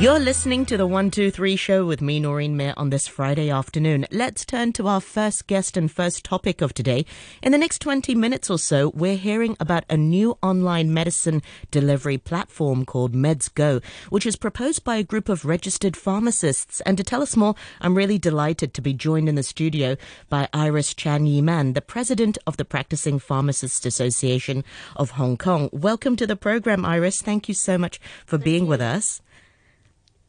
You're listening to the 123 show with me, Noreen Mayer, on this Friday afternoon. Let's turn to our first guest and first topic of today. In the next 20 minutes or so, we're hearing about a new online medicine delivery platform called MedsGo, which is proposed by a group of registered pharmacists. And to tell us more, I'm really delighted to be joined in the studio by Iris Chan Yi Man, the president of the Practicing Pharmacists Association of Hong Kong. Welcome to the program, Iris. Thank you so much for Thank being you. with us.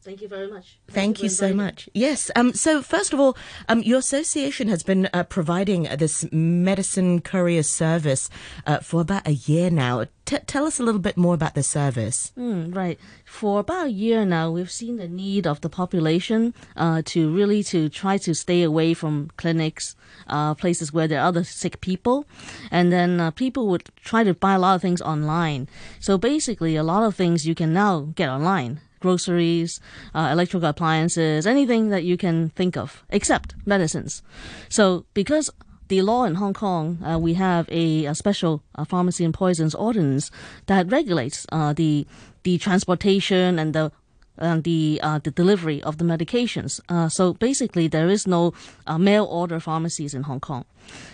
Thank you very much. Thank you for so much. Yes. Um, so first of all, um, your association has been uh, providing this medicine courier service uh, for about a year now. T- tell us a little bit more about the service. Mm, right. For about a year now, we've seen the need of the population uh, to really to try to stay away from clinics, uh, places where there are other sick people, and then uh, people would try to buy a lot of things online. So basically, a lot of things you can now get online. Groceries, uh, electrical appliances, anything that you can think of, except medicines. So, because the law in Hong Kong, uh, we have a, a special uh, pharmacy and poisons ordinance that regulates uh, the the transportation and the and the uh, the delivery of the medications. Uh, so basically, there is no uh, mail order pharmacies in Hong Kong,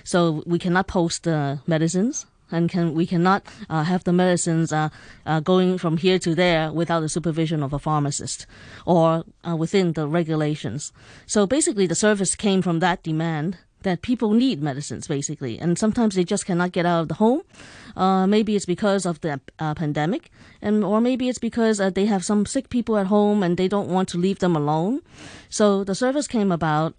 so we cannot post the medicines. And can we cannot uh, have the medicines uh, uh, going from here to there without the supervision of a pharmacist or uh, within the regulations. So basically, the service came from that demand that people need medicines basically, and sometimes they just cannot get out of the home. Uh, maybe it's because of the uh, pandemic, and or maybe it's because they have some sick people at home and they don't want to leave them alone. So the service came about.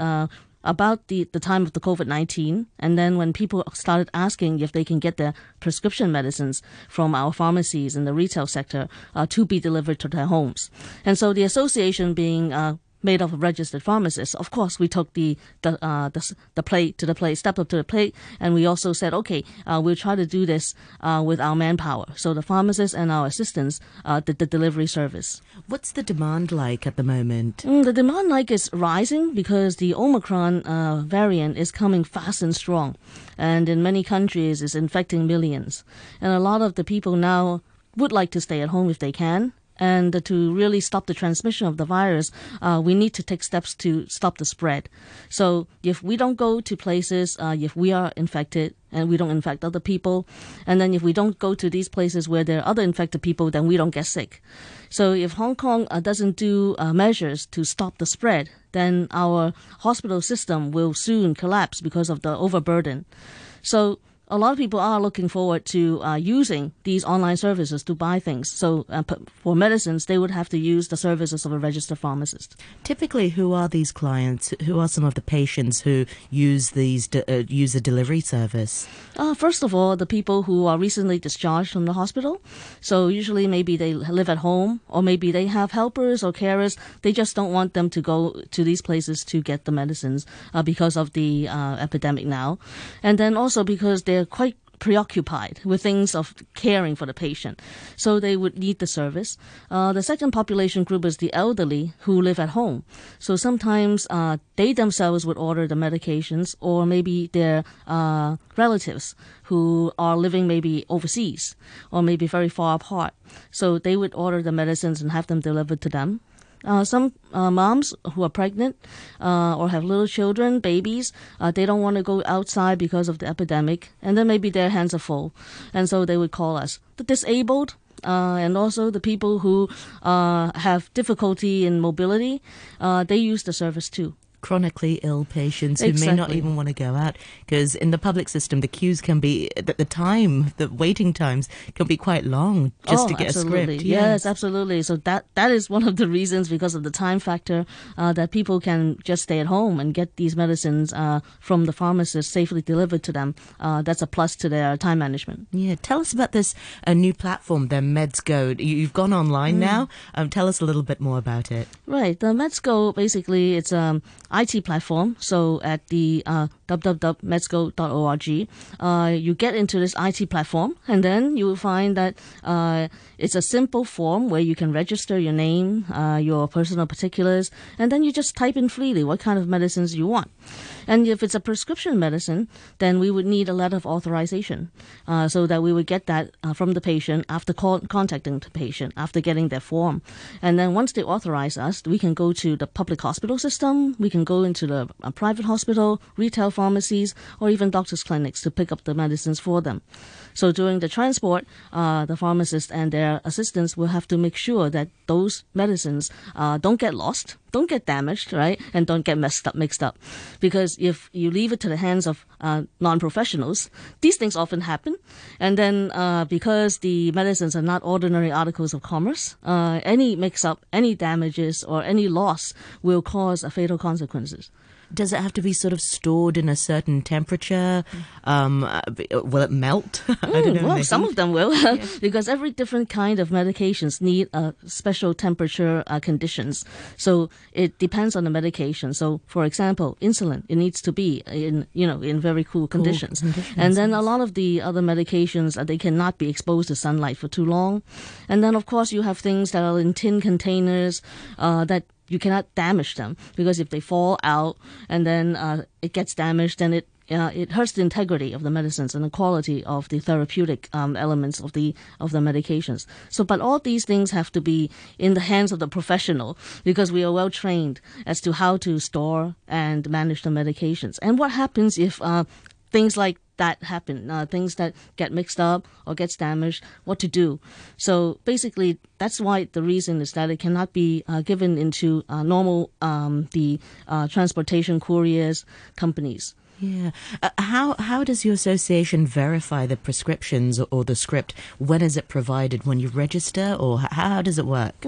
About the, the time of the COVID 19, and then when people started asking if they can get their prescription medicines from our pharmacies in the retail sector uh, to be delivered to their homes. And so the association being uh, made up of registered pharmacists. Of course, we took the the uh, the, the plate to the plate, stepped up to the plate, and we also said, okay, uh, we'll try to do this uh, with our manpower. So the pharmacists and our assistants uh, did the delivery service. What's the demand like at the moment? Mm, the demand like is rising because the Omicron uh, variant is coming fast and strong, and in many countries is infecting millions. And a lot of the people now would like to stay at home if they can. And to really stop the transmission of the virus, uh, we need to take steps to stop the spread. So if we don't go to places, uh, if we are infected and we don't infect other people, and then if we don't go to these places where there are other infected people, then we don't get sick. So if Hong Kong uh, doesn't do uh, measures to stop the spread, then our hospital system will soon collapse because of the overburden. So a lot of people are looking forward to uh, using these online services to buy things. So uh, p- for medicines, they would have to use the services of a registered pharmacist. Typically, who are these clients? Who are some of the patients who use these de- uh, use the delivery service? Uh, first of all, the people who are recently discharged from the hospital. So usually maybe they live at home or maybe they have helpers or carers. They just don't want them to go to these places to get the medicines uh, because of the uh, epidemic now. And then also because they're quite preoccupied with things of caring for the patient. So they would need the service. Uh, the second population group is the elderly who live at home. So sometimes uh, they themselves would order the medications or maybe their uh, relatives who are living maybe overseas or maybe very far apart. So they would order the medicines and have them delivered to them. Uh, some uh, moms who are pregnant uh, or have little children, babies, uh, they don't want to go outside because of the epidemic, and then maybe their hands are full, and so they would call us. The disabled. Uh, and also the people who uh, have difficulty in mobility, they use the service too. Chronically ill patients who may not even want to go out because in the public system the queues can be the, the time the waiting times can be quite long just oh, to get absolutely. a script Yes, absolutely. So that that is one of the reasons because of the time factor uh, that people can just stay at home and get these medicines uh, from the pharmacist safely delivered to them. Uh, that's a plus to their time management. yeah tell us about this uh, new platform the MedsGo You- you've gone online now um, tell us a little bit more about it Right. The MedsGo basically it's um IT platform. So at the uh, uh, you get into this IT platform, and then you will find that uh, it's a simple form where you can register your name, uh, your personal particulars, and then you just type in freely what kind of medicines you want. And if it's a prescription medicine, then we would need a letter of authorization uh, so that we would get that uh, from the patient after call- contacting the patient, after getting their form. And then once they authorize us, we can go to the public hospital system, we can go into the uh, private hospital, retail pharmacies, or even doctor's clinics to pick up the medicines for them. So during the transport, uh, the pharmacist and their assistants will have to make sure that those medicines uh, don't get lost, don't get damaged, right, and don't get messed up, mixed up. Because if you leave it to the hands of uh, non-professionals, these things often happen. And then uh, because the medicines are not ordinary articles of commerce, uh, any mix-up, any damages, or any loss will cause fatal consequences. Does it have to be sort of stored in a certain temperature? Um, uh, will it melt? I don't Mm, know. well, some of them will, because every different kind of medications need a special temperature uh, conditions. So it depends on the medication. So, for example, insulin it needs to be in you know in very cool conditions, conditions, and then a lot of the other medications uh, they cannot be exposed to sunlight for too long, and then of course you have things that are in tin containers uh, that you cannot damage them because if they fall out and then uh, it gets damaged, then it uh, it hurts the integrity of the medicines and the quality of the therapeutic um, elements of the of the medications. So, but all these things have to be in the hands of the professional because we are well trained as to how to store and manage the medications. And what happens if uh, things like that happen, uh, things that get mixed up or gets damaged, what to do. So basically, that's why the reason is that it cannot be uh, given into uh, normal um, the uh, transportation couriers companies. Yeah. Uh, how how does your association verify the prescriptions or, the script? When is it provided? When you register, or h- how does it work?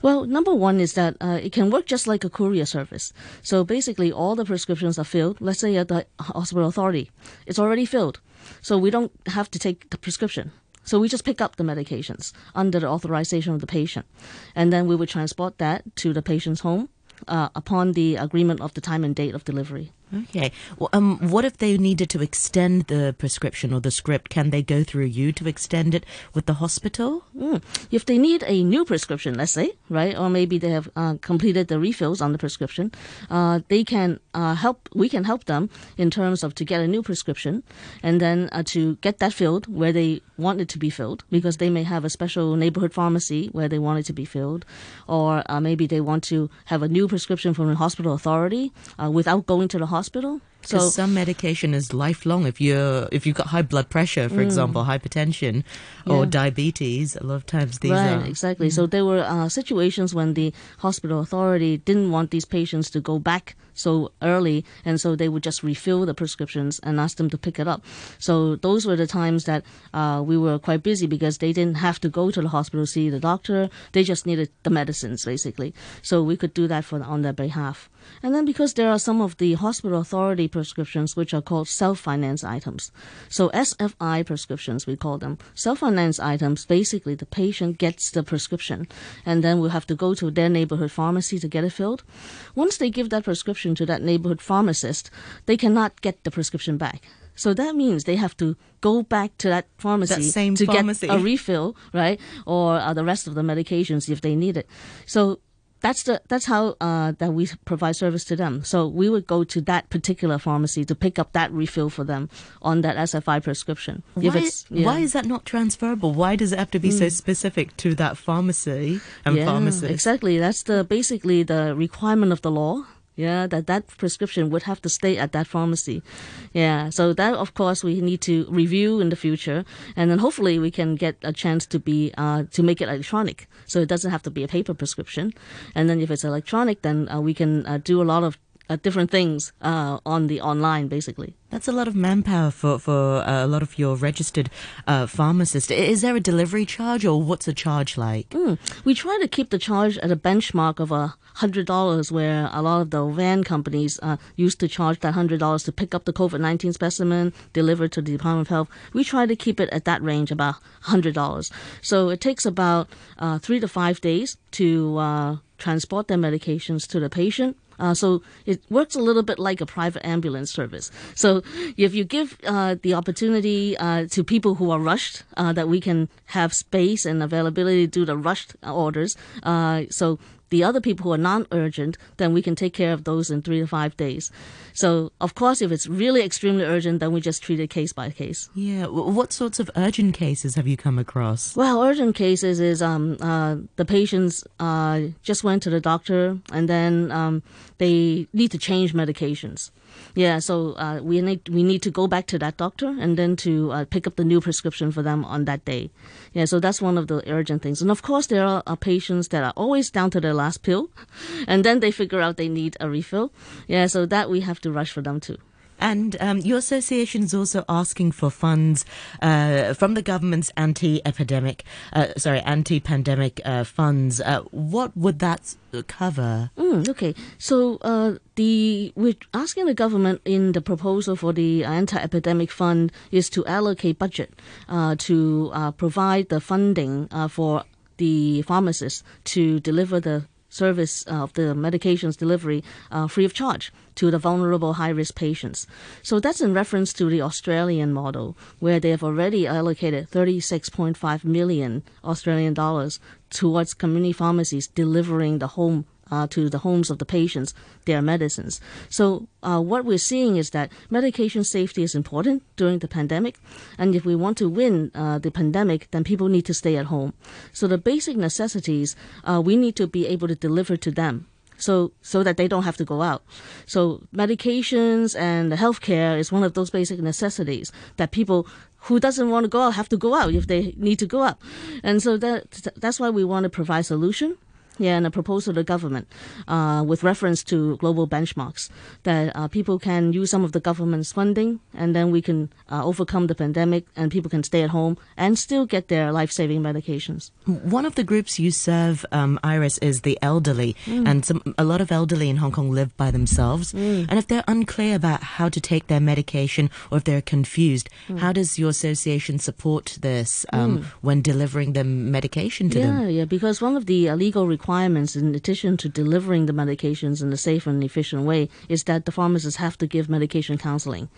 Well, number one is that uh, it can work just like a courier service. So basically, all the prescriptions are filled. Let's say at the hospital authority, it's already filled, so we don't have to take the prescription. So we just pick up the medications under the authorization of the patient, and then we would transport that to the patient's home uh, upon the agreement of the time and date of delivery. Okay. Well, um, what if they needed to extend the prescription or the script? Can they go through you to extend it with the hospital? Mm. If they need a new prescription, let's say, right, or maybe they have uh, completed the refills on the prescription, uh, they can uh, help. We can help them in terms of to get a new prescription, and then uh, to get that filled where they want it to be filled, because they may have a special neighborhood pharmacy where they want it to be filled, or uh, maybe they want to have a new prescription from the hospital authority uh, without going to the hospital hospital? So Because some medication is lifelong. If you're if you've got high blood pressure, for example, hypertension or Yeah. diabetes, a lot of times these right, are exactly. So there were uh, situations when the hospital authority didn't want these patients to go back so early, and so they would just refill the prescriptions and ask them to pick it up. So those were the times that uh, we were quite busy because they didn't have to go to the hospital to see the doctor. They just needed the medicines basically. So we could do that for on their behalf. And then because there are some of the hospital authority prescriptions which are called self-finance items. So SFI prescriptions, we call them. Self-finance items, basically the patient gets the prescription and then will have to go to their neighborhood pharmacy to get it filled. Once they give that prescription to that neighborhood pharmacist, they cannot get the prescription back. So that means they have to go back to that pharmacy same to pharmacy. get a refill, right? Or uh, the rest of the medications if they need it. So that's the that's how uh, that we provide service to them. So we would go to that particular pharmacy to pick up that refill for them on that SFI prescription. Why, yeah. Mm. why is that not transferable? Why does it have to be so specific to that pharmacy and yeah, pharmacist? Exactly. That's the basically the requirement of the law. Yeah, that that prescription would have to stay at that pharmacy. Yeah, so that of course we need to review in the future, and then hopefully we can get a chance to be uh, to make it electronic, so it doesn't have to be a paper prescription. And then if it's electronic, then uh, we can uh, do a lot of uh, different things uh, on the online, basically. That's a lot of manpower for, for uh, a lot of your registered uh, pharmacists. Is there a delivery charge or what's the charge like? Mm. We try to keep the charge at a benchmark of a hundred dollars, where a lot of the van companies uh, used to charge that hundred dollars to pick up the COVID nineteen specimen delivered to the Department of Health. We try to keep it at that range, about hundred dollars. So it takes about uh, three to five days to uh, transport their medications to the patient. Uh, so it works a little bit like a private ambulance service. So if you give uh, the opportunity uh, to people who are rushed, uh, that we can have space and availability to do the rushed orders. Uh, so the other people who are non-urgent, then we can take care of those in three to five days. So, of course, if it's really extremely urgent, then we just treat it case by case. Yeah. What sorts of urgent cases have you come across? Well, urgent cases is um, uh, the patients uh, just went to the doctor and then um, they need to change medications. Yeah, so uh, we need we need to go back to that doctor and then to uh, pick up the new prescription for them on that day. Yeah, so that's one of the urgent things. And of course, there are, are patients that are always down to their last pill, and then they figure out they need a refill. Yeah, so that we have to rush for them too. And um, your association is also asking for funds uh, from the government's anti-epidemic, uh, sorry, anti-pandemic uh, funds. Uh, what would that cover? Mm, okay, so uh, the we're asking the government in the proposal for the anti-epidemic fund is to allocate budget uh, to provide the funding for the pharmacists to deliver the service of the medications delivery uh, free of charge to the vulnerable high risk patients. So that's in reference to the Australian model, where they have already allocated 36.5 million Australian dollars towards community pharmacies delivering the home uh, to the homes of the patients their medicines. So uh, what we're seeing is that medication safety is important during the pandemic, and if we want to win uh, the pandemic, then people need to stay at home. So the basic necessities uh, we need to be able to deliver to them. So, so that they don't have to go out. So, medications and healthcare is one of those basic necessities that people who doesn't want to go out have to go out if they need to go out. And so that, that's why we want to provide solution yeah, and a proposal to the government uh, with reference to global benchmarks that uh, people can use some of the government's funding and then we can uh, overcome the pandemic and people can stay at home and still get their life saving medications. One of the groups you serve, um, Iris, is the elderly, mm. and some, a lot of elderly in Hong Kong live by themselves. Mm. And if they're unclear about how to take their medication or if they're confused, mm. how does your association support this um, mm. when delivering the medication to yeah, them? Yeah, yeah, because one of the uh, legal requirements requirements, in addition to delivering the medications in a safe and efficient way, is that the pharmacists have to give medication counseling.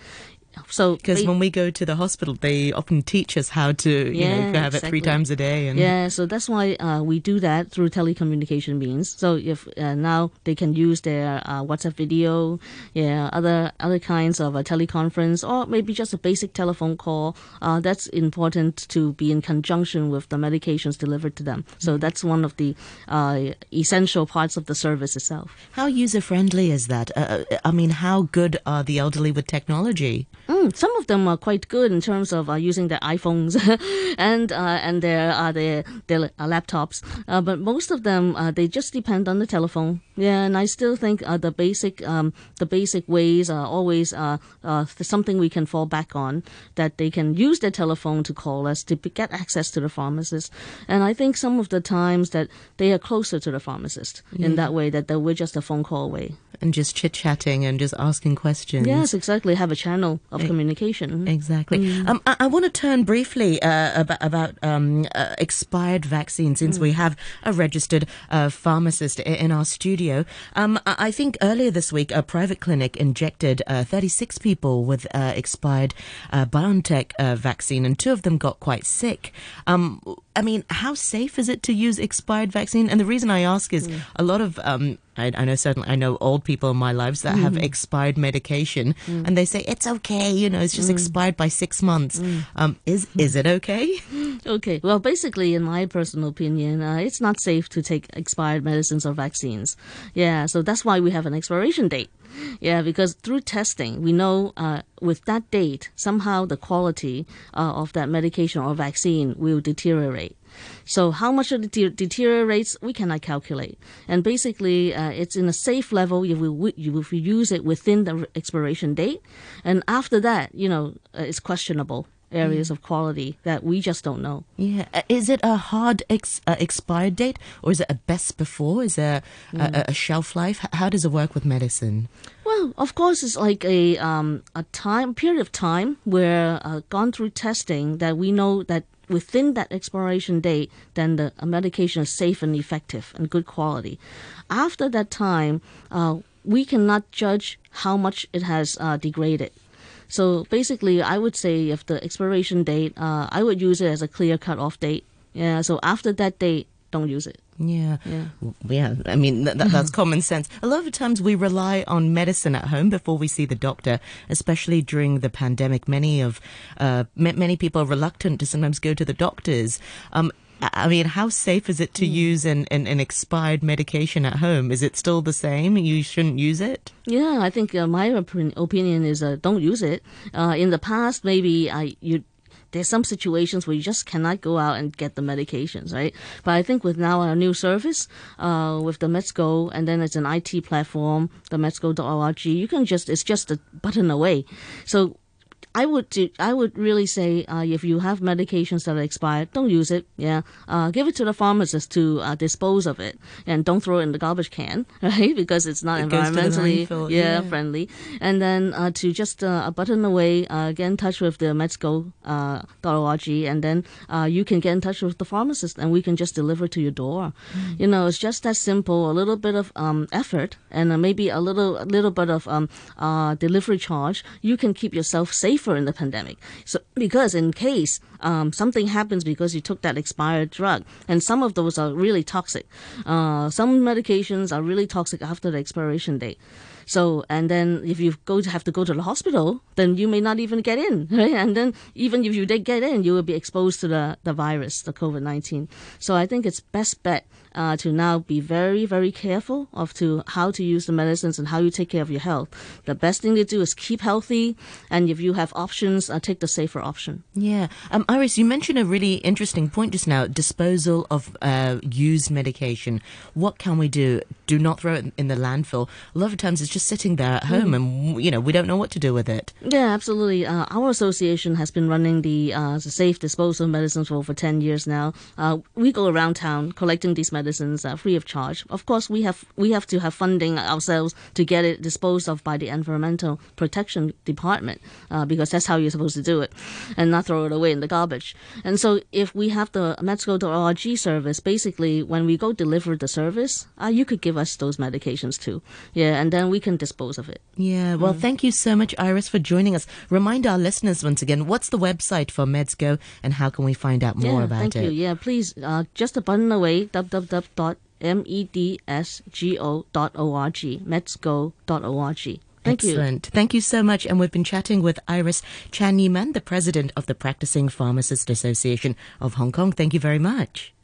So because when we go to the hospital, they often teach us how to you yeah, know have exactly. it three times a day. And yeah, so that's why uh, we do that through telecommunication means. So if uh, now they can use their uh, WhatsApp video, yeah, other other kinds of a teleconference, or maybe just a basic telephone call. Uh, that's important to be in conjunction with the medications delivered to them. So mm-hmm. that's one of the uh, essential parts of the service itself. How user friendly is that? Uh, I mean, how good are the elderly with technology? Mm, some of them are quite good in terms of uh, using their iPhones and uh, and their uh, their their uh, laptops, uh, but most of them uh, they just depend on the telephone. Yeah, and I still think the basic um, the basic ways are always something we can fall back on. That they can use their telephone to call us to get access to the pharmacist, and I think some of the times that they are closer to the pharmacist in that way that we're just a phone call away and just chit chatting and just asking questions. Yes, exactly. Have a channel of e- communication. Exactly. Mm. Um, I, I, want to turn briefly uh, about, about um, uh, expired vaccines since mm. we have a registered uh, pharmacist in our studio. Um, I think earlier this week, a private clinic injected uh, 36 people with uh, expired uh, BioNTech vaccine, and two of them got quite sick. Um, I mean, how safe is it to use expired vaccine? And the reason I ask is mm. a lot of um, I, I, know certainly I know old people in my lives that mm. have expired medication, mm. and they say it's okay. You know, it's just mm. expired by six months. Mm. Um, is is it okay? Okay. Well, basically, in my personal opinion, uh, it's not safe to take expired medicines or vaccines. Yeah, so that's why we have an expiration date. Yeah, because through testing, we know uh, with that date, somehow the quality uh, of that medication or vaccine will deteriorate. So how much it de- deteriorates, we cannot calculate. And basically, uh, it's in a safe level if we, if we use it within the expiration date. And after that, you know, uh, it's questionable areas mm. of quality that we just don't know. Yeah, uh, is it a hard ex- uh, expired date or is it a best before? Is there mm. a, a, shelf life? How does it work with medicine? Well, of course, it's like a um, a time period of time where uh, gone through testing that we know that within that expiration date, then the medication is safe and effective and good quality. After that time, uh, we cannot judge how much it has uh, degraded. So basically, I would say if the expiration date, uh, I would use it as a clear cut off date. Yeah. So after that date, don't use it. Yeah. Yeah. Yeah. I mean, th- th- that's common sense. A lot of times we rely on medicine at home before we see the doctor, especially during the pandemic. Many of, uh, ma- many people are reluctant to sometimes go to the doctors. Um, I mean, how safe is it to use an, an, an expired medication at home? Is it still the same? You shouldn't use it? Yeah, I think uh, my opin- opinion is uh, don't use it. Uh, in the past, maybe I you there's some situations where you just cannot go out and get the medications, right? But I think with now our new service, uh, with the MedsGo, and then it's an IT platform, the MedsGo.org, you can just it's just a button away. So I would do, I would really say uh, if you have medications that are expired, don't use it. Yeah, uh, give it to the pharmacist to uh, dispose of it, and don't throw it in the garbage can, right? Because it's not It goes to the environmentally landfill, yeah, yeah. friendly. And then uh, to just uh, button away, uh, get in touch with the MedsGo uh, and then uh, you can get in touch with the pharmacist, and we can just deliver to your door. Mm. You know, it's just that simple. A little bit of um, effort, and uh, maybe a little a little bit of um, uh, delivery charge. You can keep yourself in the pandemic. So because in case um, something happens because you took that expired drug, and some of those are really toxic. Uh, some medications are really toxic after the expiration date. So, and then if you go to have to go to the hospital, then you may not even get in, right? And then even if you did get in, you will be exposed to the, the virus, the COVID 19. So I think it's best bet uh, to now be very, very careful of to how to use the medicines and how you take care of your health. The best thing to do is keep healthy, and if you have options, uh, take the safer option. Yeah. Um, Iris, you mentioned a really interesting point just now disposal of uh, used medication. What can we do? Do not throw it in the landfill. A lot of times it's just sitting there at home and, you know, we don't know what to do with it. Yeah, absolutely. Uh, our association has been running the, uh, the safe disposal of medicines for over 10 years now. Uh, we go around town collecting these medicines uh, free of charge. Of course, we have we have to have funding ourselves to get it disposed of by the Environmental Protection Department uh, because that's how you're supposed to do it and not throw it away in the garbage. And so if we have the medsgo.org service, basically when we go deliver the service, uh, you could give us those medications too. Yeah, and then we can dispose of it. Yeah, well, thank you so much, Iris, for joining us. Remind our listeners once again, what's the website for MedsGo and how can we find out more yeah, about thank it? Thank you. Yeah, please, uh, just a button away, www.medsgo.org, medsgo.org. Thank you. Excellent. Thank you so much. And we've been chatting with Iris Chan Yiman, the president of the Practicing Pharmacist Association of Hong Kong. Thank you very much.